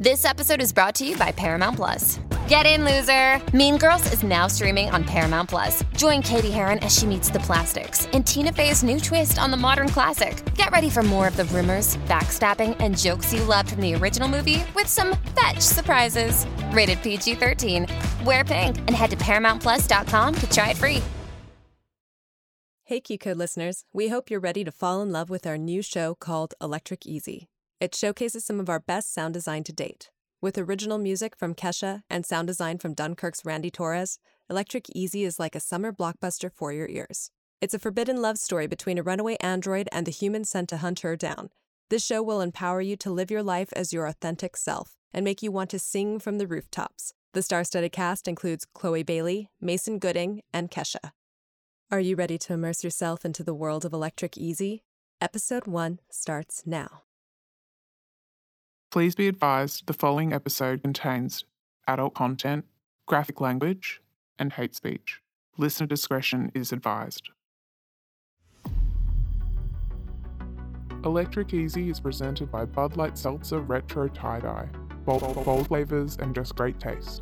This episode is brought to you by Paramount Plus. Get in, loser! Mean Girls is now streaming on Paramount Plus. Join Cady Heron as she meets the plastics in Tina Fey's new twist on the modern classic. Get ready for more of the rumors, backstabbing, and jokes you loved from the original movie with some fetch surprises. Rated PG 13. Wear pink and head to ParamountPlus.com to try it free. Hey, Q Code listeners, we hope you're ready to fall in love with our new show called Electric Easy. It showcases some of our best sound design to date. With original music from Kesha and sound design from Dunkirk's Randy Torres, Electric Easy is like a summer blockbuster for your ears. It's a forbidden love story between a runaway android and the human sent to hunt her down. This show will empower you to live your life as your authentic self and make you want to sing from the rooftops. The star studded cast includes Chloe Bailey, Mason Gooding, and Kesha. Are you ready to immerse yourself into the world of Electric Easy? Episode 1 starts now. Please be advised the following episode contains adult content, graphic language, and hate speech. Listener discretion is advised. Electric Easy is presented by Bud Light Seltzer Retro Tie Dye. Bold, bold flavors and just great taste.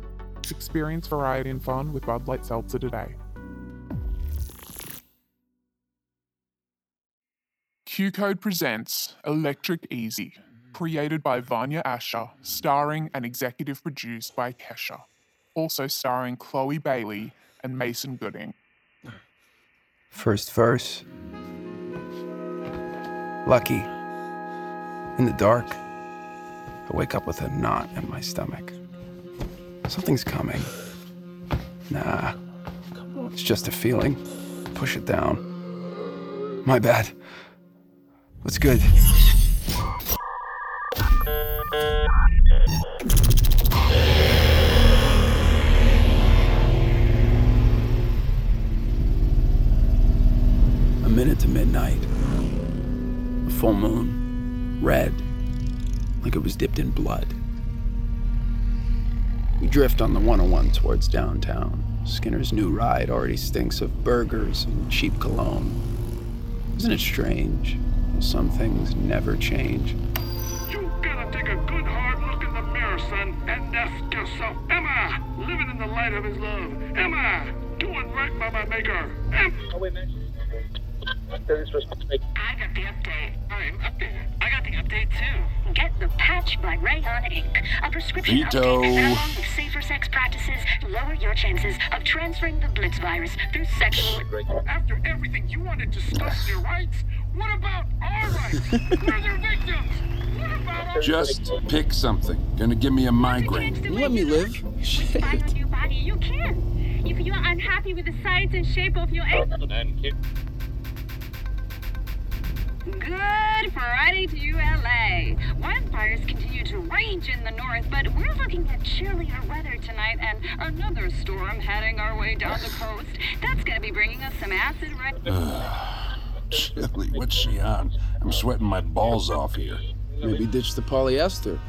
Experience variety and fun with Bud Light Seltzer today. Q Code presents Electric Easy, created by Vanya Asher, starring and executive produced by Kesha. Also starring Chloe Bailey and Mason Gooding. First verse. Lucky. In the dark, I wake up with a knot in my stomach. Something's coming. Nah, it's just a feeling. Push it down. My bad. What's good? A minute to midnight. A full moon. Red. Like it was dipped in blood. We drift on the 101 towards downtown. Skinner's new ride already stinks of burgers and cheap cologne. Isn't it strange? Some things never change. Son, and ask yourself, am I living in the light of his love? Am I doing right by my maker? Am Oh, wait a minute. This was fake. I got the update. I'm updated. I got the update too. Get the patch by Rayon Inc. A prescription Veto. update that, along with safer sex practices, lower your chances of transferring the Blitz virus through sexual. After everything you want to discuss your rights, what about our rights? We're their victims. What about our Just pick something. Gonna give me a migraine. Let me live. Shit. Find a new body, you can. If you are unhappy with the size and shape of your egg. Good Friday to you, LA. Wildfires continue to rage in the north, but we're looking at chillier weather tonight and another storm heading our way down the coast. That's gonna be bringing us some acid rain. Chili, what's she on? I'm sweating my balls off here. Maybe ditch the polyester.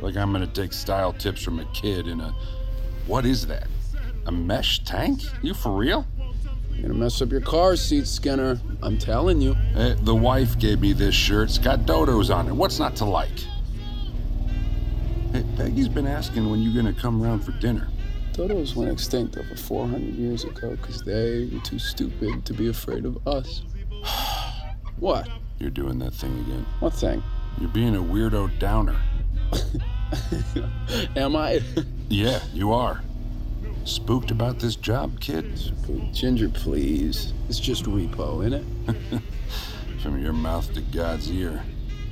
Like I'm gonna take style tips from a kid in a. What is that? A mesh tank? You for real? You're gonna mess up your car seat, Skinner. I'm telling you. Eh, the wife gave me this shirt. It's got dodos on it. What's not to like? Hey, Peggy's been asking when you're gonna come round for dinner. Dodos went extinct over 400 years ago because they were too stupid to be afraid of us. what? You're doing that thing again. What thing? You're being a weirdo downer. Am I? Yeah, you are. Spooked about this job, kid? Ginger, please. It's just repo, innit? From your mouth to God's ear.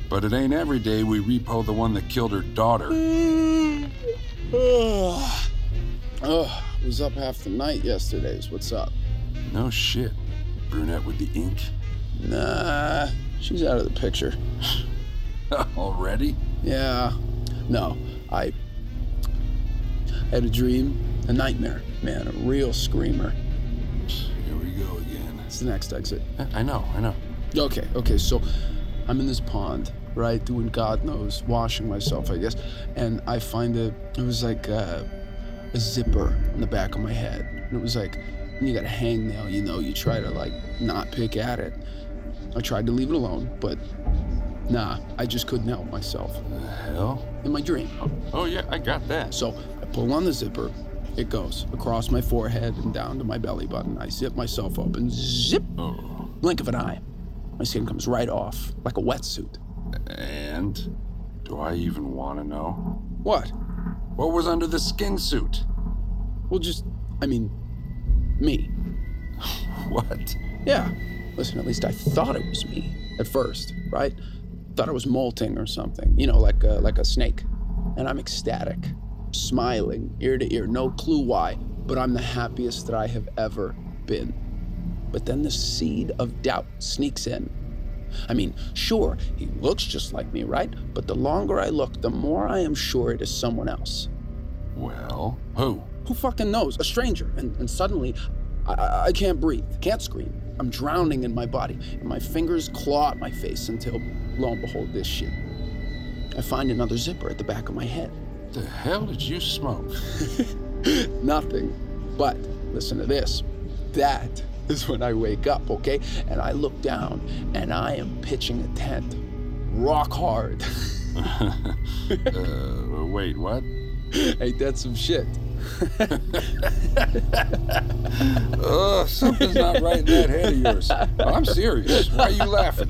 But it ain't every day we repo the one that killed her daughter. Ugh. Ugh, was up half the night yesterday's. What's up? No shit. Brunette with the ink. Nah, she's out of the picture. Already? Yeah. No, I had a dream, a nightmare, man, a real screamer. Here we go again. It's the next exit. I know, I know. Okay, okay, so I'm in this pond, right, doing God knows, washing myself, I guess, and I find a, it was like a, a zipper in the back of my head. And it was like, when you got a hangnail, you know, you try to like not pick at it. I tried to leave it alone, but nah, I just couldn't help myself. The hell? In my dream. Oh, oh, yeah, I got that. So I pull on the zipper, it goes across my forehead and down to my belly button. I zip myself open, zip, Oh. blink of an eye. My skin comes right off, like a wetsuit. And do I even want to know? What? What was under the skin suit? Well, just, I mean, me. What? Yeah. Listen, at least I thought it was me at first, right? Thought it was molting or something, you know, like a, like a snake. And I'm ecstatic, smiling ear to ear, no clue why, but I'm the happiest that I have ever been. But then the seed of doubt sneaks in. I mean, sure, he looks just like me, right? But the longer I look, the more I am sure it is someone else. Well, who? Who fucking knows? A stranger. And, and suddenly, I- I, I can't breathe, can't scream. I'm drowning in my body, and my fingers claw at my face until, lo and behold, this shit. I find another zipper at the back of my head. The hell did you smoke? Nothing. But listen to this. That is when I wake up, okay? And I look down, and I am pitching a tent. Rock hard. uh, wait, what? Ain't that some shit? Ugh, oh, something's not right in that head of yours. Oh, I'm serious. Why are you laughing?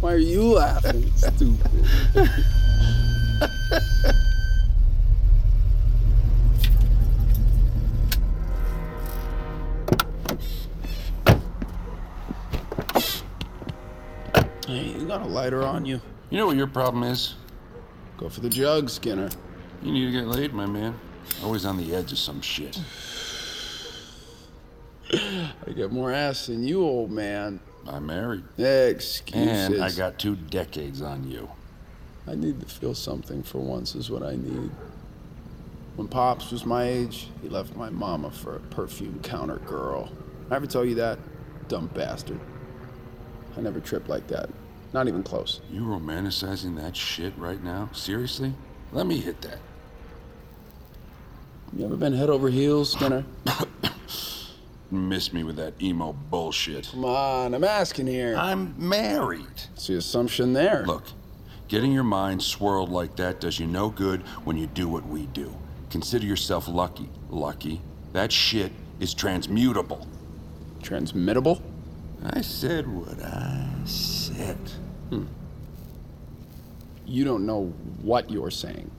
Why are you laughing? Stupid. Hey, you got a lighter on you? You know what your problem is? Go for the jug, Skinner. You need to get laid, my man. Always on the edge of some shit. I get more ass than you, old man. I'm married. Excuses. And I got two decades on you. I need to feel something for once, is what I need. When Pops was my age, he left my mama for a perfume counter girl. I ever tell you that? Dumb bastard. I never tripped like that. Not even close. You romanticizing that shit right now? Seriously? Let me hit that. You ever been head over heels, Skinner? Miss me with that emo bullshit. Come on, I'm asking here. I'm married. It's the assumption there. Look, getting your mind swirled like that does you no good when you do what we do. Consider yourself lucky. Lucky. That shit is transmutable. Transmittable? I said what I said. Hmm. You don't know what you're saying.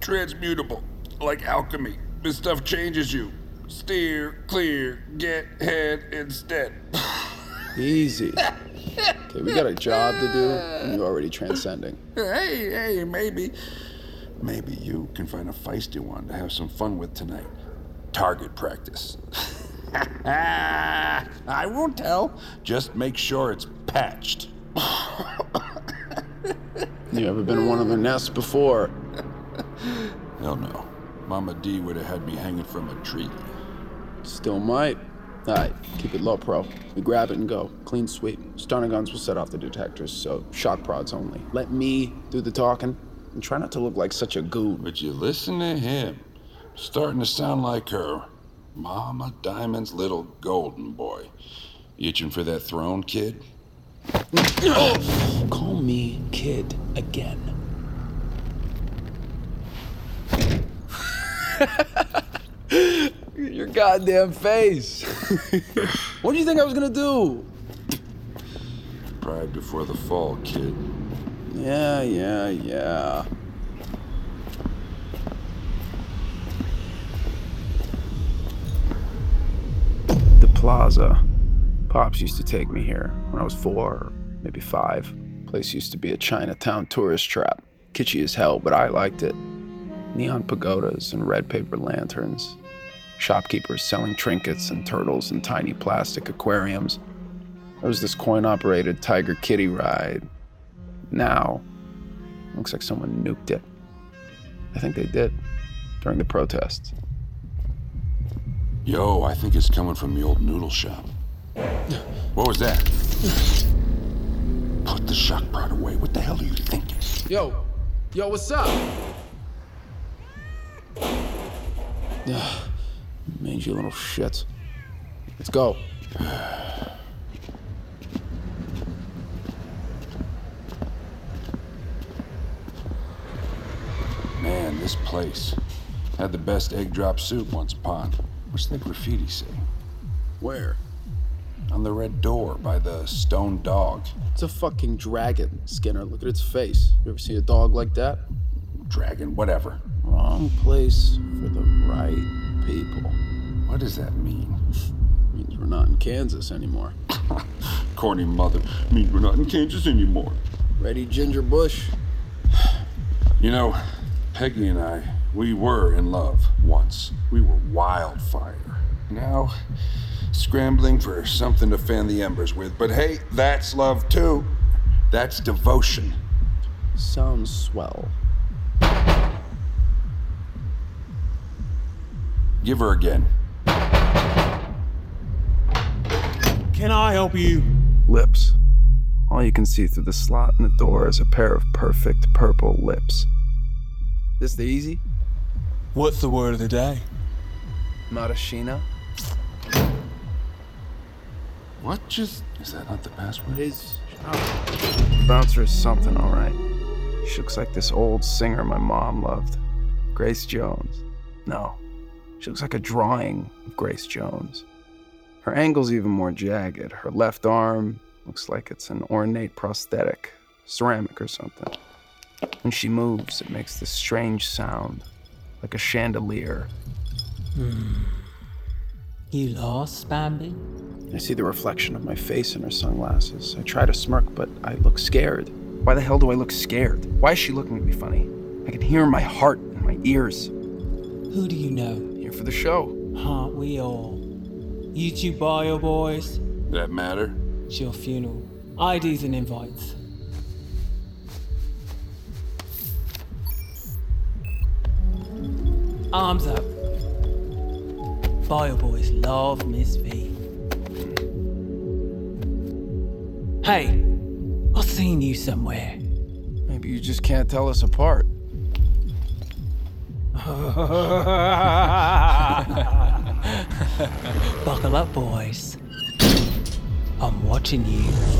Transmutable. Like alchemy. This stuff changes you. Steer, clear, get head instead. Easy. Okay, we got a job to do, and you're already transcending. Hey, hey, maybe. Maybe you can find a feisty one to have some fun with tonight. Target practice. I won't tell. Just make sure it's patched. You ever been in one of their nests before? Hell no. Mama D would have had me hanging from a tree. Still might. Alright, keep it low, pro. We grab it and go. Clean sweep. Stunner guns will set off the detectors, so shock prods only. Let me do the talking, and try not to look like such a goon. But you listen to him. Starting to sound like her. Mama Diamond's little golden boy. Itching for that throne, kid? Call me kid again. Your goddamn face. what do you think I was gonna do? Pride before the fall, kid. Yeah, yeah, yeah. The plaza. Pops used to take me here when I was four, or maybe five. Place used to be a Chinatown tourist trap. Kitschy as hell, but I liked it. Neon pagodas and red paper lanterns. Shopkeepers selling trinkets and turtles in tiny plastic aquariums. There was this coin operated Tiger Kitty ride. Now, looks like someone nuked it. I think they did during the protests. Yo, I think it's coming from the old noodle shop. What was that? Put the shock prod away. What the hell are you thinking? Yo, yo, what's up? Ugh, Mangy little shits. Let's go. Man, this place had the best egg drop soup once upon. What's that graffiti say? Where? On the red door by the stone dog. It's a fucking dragon, Skinner. Look at its face. You ever see a dog like that? Dragon, whatever. Wrong place for the right people. What does that mean? means we're not in Kansas anymore. Corny mother. Means we're not in Kansas anymore. Ready, Ginger Bush? You know, Peggy and I, we were in love once. We were wildfire. Now, scrambling for something to fan the embers with. But hey, that's love too. That's devotion. Sounds swell. Give her again. Can I help you? Lips. All you can see through the slot in the door is a pair of perfect purple lips. Is this the easy? What's the word of the day? Marashina? What just. Is that not the password? It is. Bouncer is something, alright. She looks like this old singer my mom loved. Grace Jones. No. She looks like a drawing of Grace Jones. Her angle's even more jagged. Her left arm looks like it's an ornate prosthetic, ceramic or something. When she moves, it makes this strange sound, like a chandelier. Hmm. You lost, Bambi? I see the reflection of my face in her sunglasses. I try to smirk, but I look scared. Why the hell do I look scared? Why is she looking at me funny? I can hear my heart in my ears. Who do you know? Here for the show. Aren't we all? You two bio boys? That matter? It's your funeral. IDs and invites. Arms up. Bio boys love Miss V. Hey, I've seen you somewhere. Maybe you just can't tell us apart. Buckle up, boys. I'm watching you.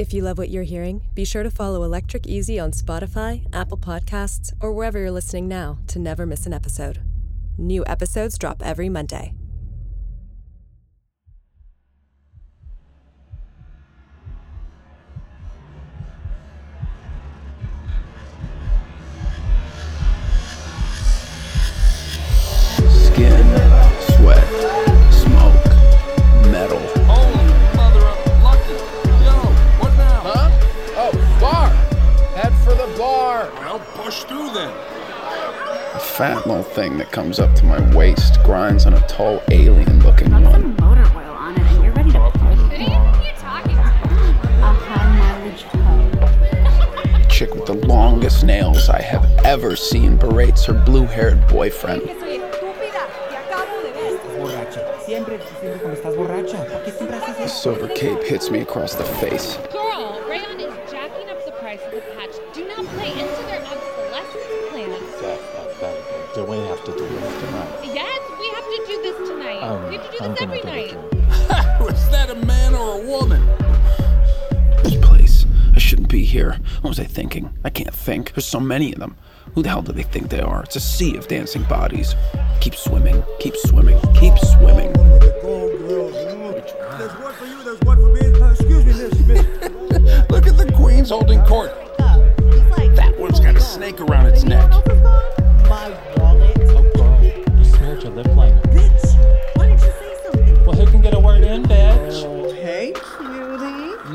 If you love what you're hearing, be sure to follow Electric Easy on Spotify, Apple Podcasts, or wherever you're listening now to never miss an episode. New episodes drop every Monday. Bar! Well, push through then. A fat little thing that comes up to my waist grinds on a tall alien looking one. motor oil on it and you're ready to push. Who do you you're talking to? A high mileage hoe. Chick with the longest nails I have ever seen berates her blue haired boyfriend. The silver cape hits me across the face. You do I'm this every night. Was that a man or a woman? This place. I shouldn't be here. What was I thinking? I can't think. There's so many of them. Who the hell do they think they are? It's a sea of dancing bodies. Keep swimming. Keep swimming. Keep swimming. Look at the queens holding court. That one's got a snake around its neck.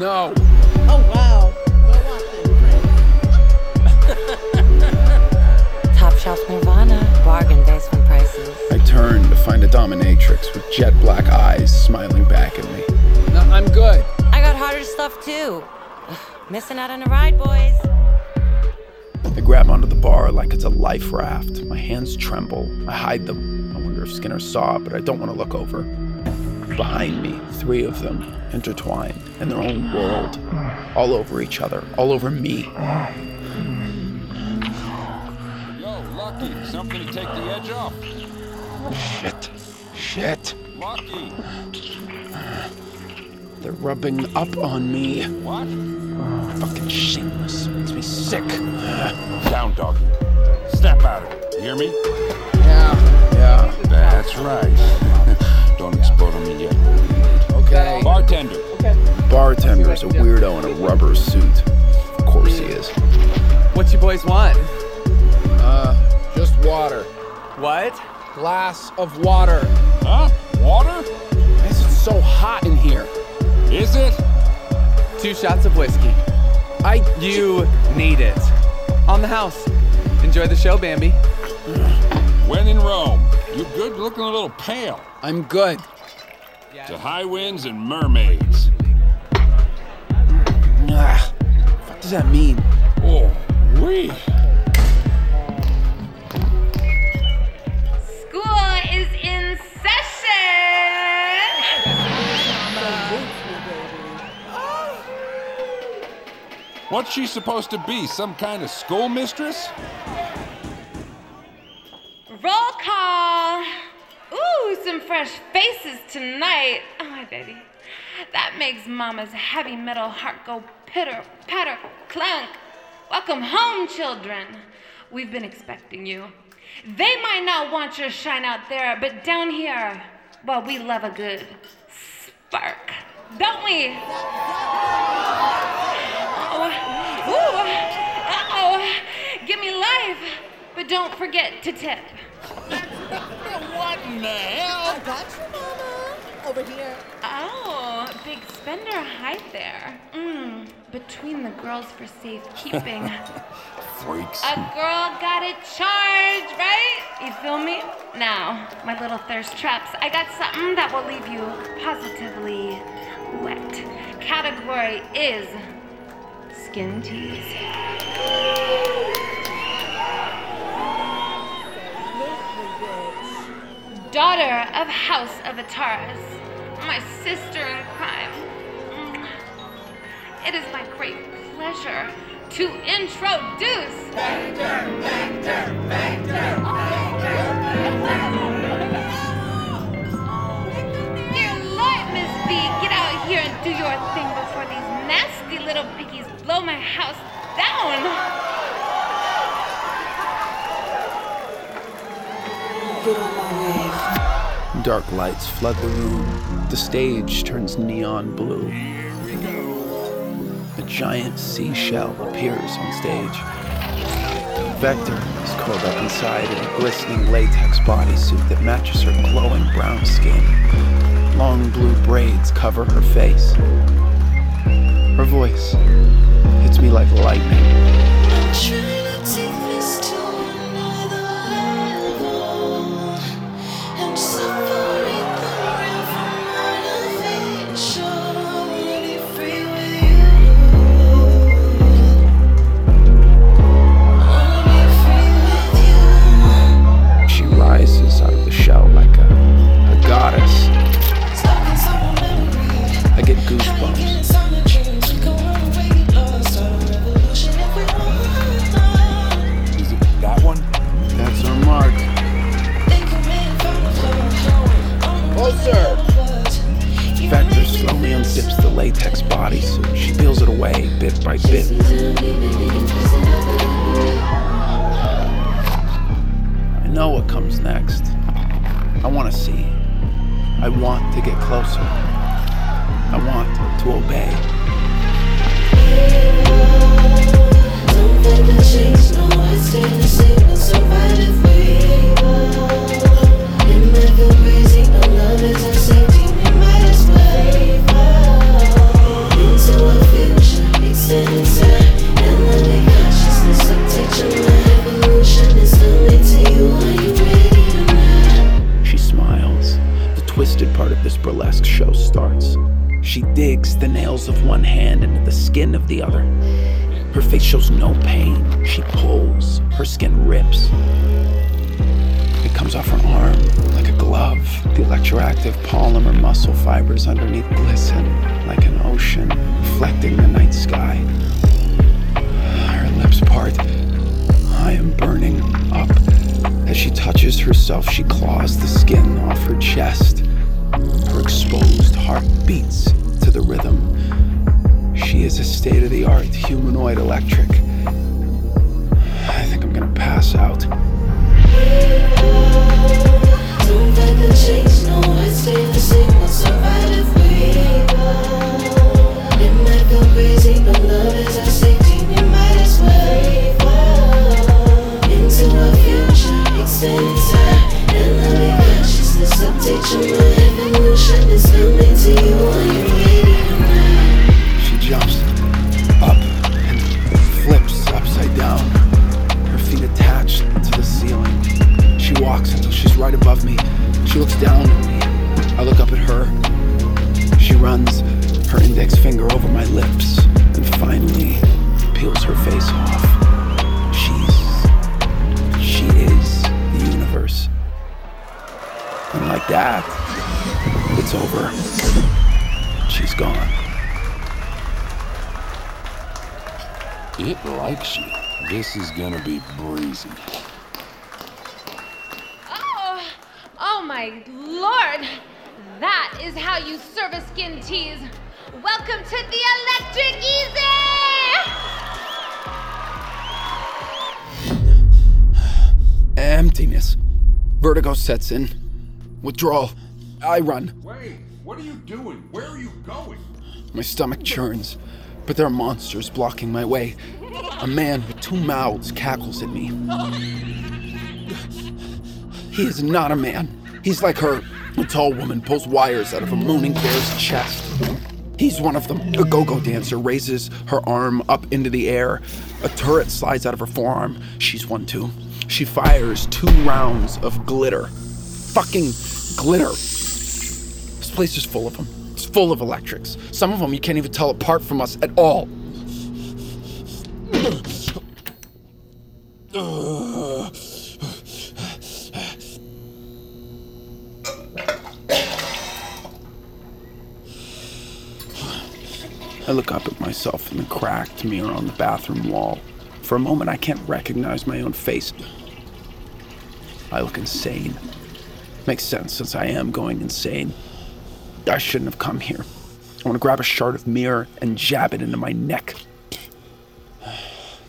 No. Oh, wow. Top Shelf Nirvana, bargain basement prices. I turn to find a dominatrix with jet black eyes smiling back at me. No, I'm good. I got harder stuff too. Missing out on a ride, boys. I grab onto the bar like it's a life raft. My hands tremble. I hide them. I wonder if Skinner saw, but I don't want to look over. Behind me, three of them, intertwined in their own world, all over each other, all over me. Yo, Lucky, something to take the edge off. Shit. Shit. Lucky. They're rubbing up on me. What? Fucking shameless. Makes me sick. Down, doggy. Snap out of it. You hear me? Yeah, yeah. Bartender a weirdo in a rubber suit. Of course he is. What you boys want? Uh, just water. What? Glass of water. Huh? Water? Why is it so hot in here? Is it? Two shots of whiskey. I. You need it. On the house. Enjoy the show, Bambi. When in Rome. You good? Looking a little pale. I'm good. To high winds and mermaids. Ah, what does that mean? Oh, wee. School is in session! What's she supposed to be? Some kind of schoolmistress? Roll call! Ooh, some fresh faces tonight. Oh, my baby. That makes Mama's heavy metal heart go pitter, patter, clunk. Welcome home, children. We've been expecting you. They might not want your shine out there, but down here, well, we love a good spark, don't we? Oh, ooh, uh-oh. Give me life, but don't forget to tip. what in the hell? I got you, Mama. Over here. Oh, big spender height there. Mm, between the girls for safekeeping. Freaks. A girl got it charged, right? You feel me? Now, my little thirst traps, I got something that will leave you positively wet. Category is skin tease. Daughter of House of Ataras, my sister in. It is my great pleasure to introduce. Dear Lord, Miss B, get out here and do your thing before these nasty little piggies blow my house down. Dark lights flood the room. The stage turns neon blue. Giant seashell appears on stage. Vector is curled up inside in a glistening latex bodysuit that matches her glowing brown skin. Long blue braids cover her face. Her voice hits me like lightning. she peels it away bit by bit. Herself, she claws the skin off her chest. Her exposed heart beats to the rhythm. She is a state of the art humanoid electric. I think I'm gonna pass out. She jumps up and flips upside down, her feet attached to the ceiling. She walks until she's right above me. She looks down at me. I look up at her. She runs her index finger over my lips and finally peels her face off. And like that, it's over. She's gone. It likes you. This is gonna be breezy. Oh, oh my lord! That is how you serve a skin tease. Welcome to the Electric Easy! Emptiness. Vertigo sets in. Withdrawal. I run. Wait, what are you doing? Where are you going? My stomach churns, but there are monsters blocking my way. A man with two mouths cackles at me. He is not a man. He's like her. A tall woman pulls wires out of a mooning bear's chest. He's one of them. A go go dancer raises her arm up into the air. A turret slides out of her forearm. She's one too. She fires two rounds of glitter. Fucking glitter. This place is full of them. It's full of electrics. Some of them you can't even tell apart from us at all. I look up at myself in the cracked mirror on the bathroom wall. For a moment, I can't recognize my own face. I look insane. Makes sense since I am going insane. I shouldn't have come here. I want to grab a shard of mirror and jab it into my neck.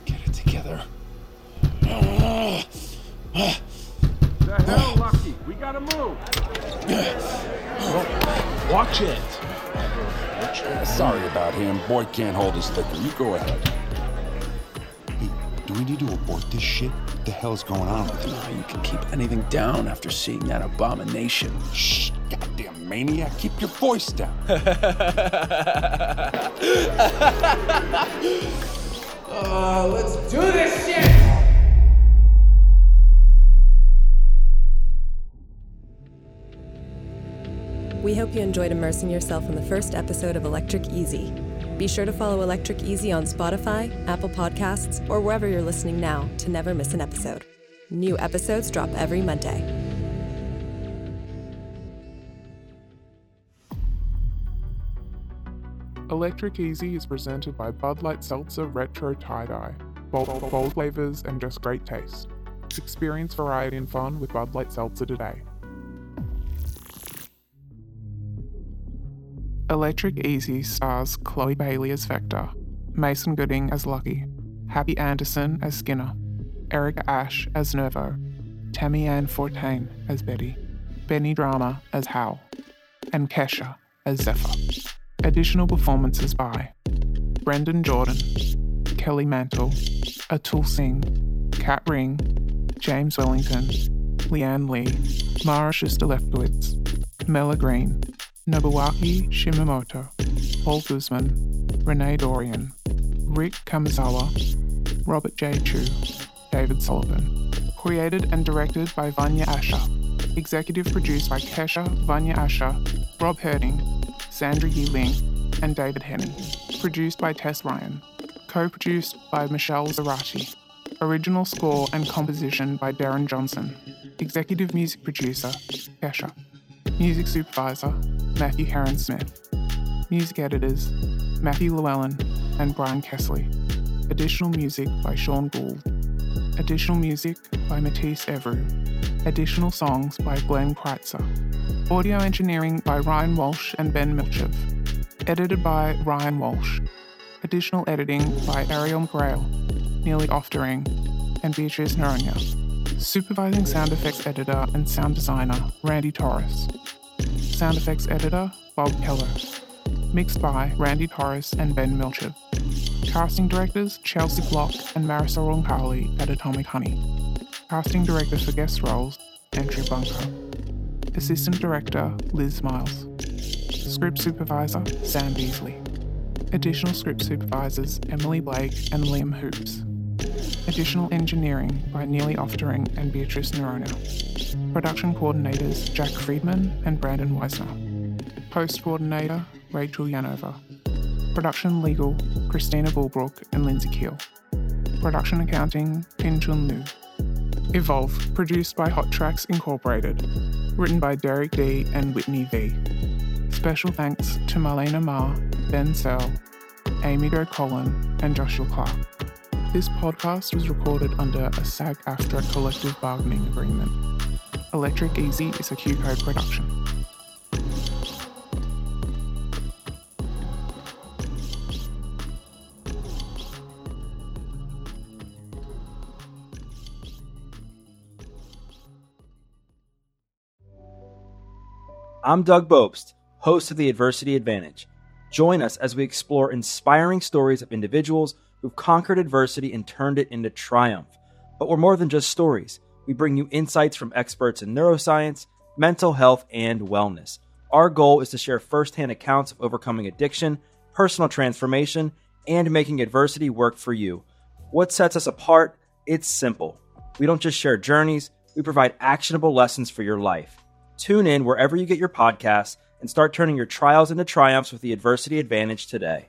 Get it together. The hell, Lucky? We gotta move. Oh, watch it. Sorry about him. Boy can't hold his liquor. You go ahead. Hey, do we need to abort this shit? What the hell is going on with you? You can keep anything down after seeing that abomination. Shh, goddamn maniac. Keep your voice down. Uh, let's do this shit! We hope you enjoyed immersing yourself in the first episode of Electric Easy. Be sure to follow Electric Easy on Spotify, Apple Podcasts, or wherever you're listening now to never miss an episode. New episodes drop every Monday. Electric Easy is presented by Bud Light Seltzer Retro Tie Dye. Bold, bold flavors and just great taste. Experience variety and fun with Bud Light Seltzer today. Electric Easy stars Chloe Bailey as Vector, Mason Gooding as Lucky, Happy Anderson as Skinner, Erica Ash as Nervo, Tammy Ann Fortain as Betty, Benny Drama as Hal, and Kesha as Zephyr. Additional performances by Brendan Jordan, Kelly Mantle, Atul Singh, Kat Ring, James Wellington, Leanne Lee, Mara Schuster Lefkowitz, Mela Green, Nobuaki Shimamoto, Paul Guzman, Renee Dorian, Rick Kamizawa, Robert J. Chu, David Sullivan. Created and directed by Vanya Asher. Executive produced by Kesha, Vanya Asher, Rob Herding, Sandra Yi Ling, and David Henney. Produced by Tess Ryan. Co produced by Michelle Zarati. Original score and composition by Darren Johnson. Executive music producer, Kesha. Music supervisor, Matthew Heron Smith. Music editors, Matthew Llewellyn and Brian Kessley. Additional music by Sean Gould. Additional music by Matisse Evru. Additional songs by Glenn Kreitzer. Audio engineering by Ryan Walsh and Ben Milchev. Edited by Ryan Walsh. Additional editing by Ariel Grail, Neely Oftering, and Beatrice Noronha. Supervising sound effects editor and sound designer, Randy Torres. Sound effects editor, Bob Keller. Mixed by Randy Torres and Ben Milchev. Casting directors, Chelsea Block and Marisol Roncalli at Atomic Honey. Casting director for guest roles, Andrew Bunker. Assistant director, Liz Miles. Script supervisor, Sam Beasley. Additional script supervisors, Emily Blake and Liam Hoops. Additional engineering by Neely Oftering and Beatrice Production coordinators, Jack Friedman and Brandon Weisner. Post coordinator, Rachel Yanova. Production legal, Christina Bulbrook and Lindsay Keel. Production accounting, Pin Chun Lu. Evolve, produced by Hot Tracks Incorporated. Written by Derek D and Whitney V. Special thanks to Marlena Ma, Ben Sell, Amy Go Colin, and Joshua Clark. This podcast was recorded under a SAG AFTRA collective bargaining agreement. Electric Easy is a Q Code production. I'm Doug Bopst, host of The Adversity Advantage. Join us as we explore inspiring stories of individuals who've conquered adversity and turned it into triumph. But we're more than just stories. We bring you insights from experts in neuroscience, mental health, and wellness. Our goal is to share firsthand accounts of overcoming addiction, personal transformation, and making adversity work for you. What sets us apart? It's simple. We don't just share journeys, we provide actionable lessons for your life. Tune in wherever you get your podcasts and start turning your trials into triumphs with the Adversity Advantage today.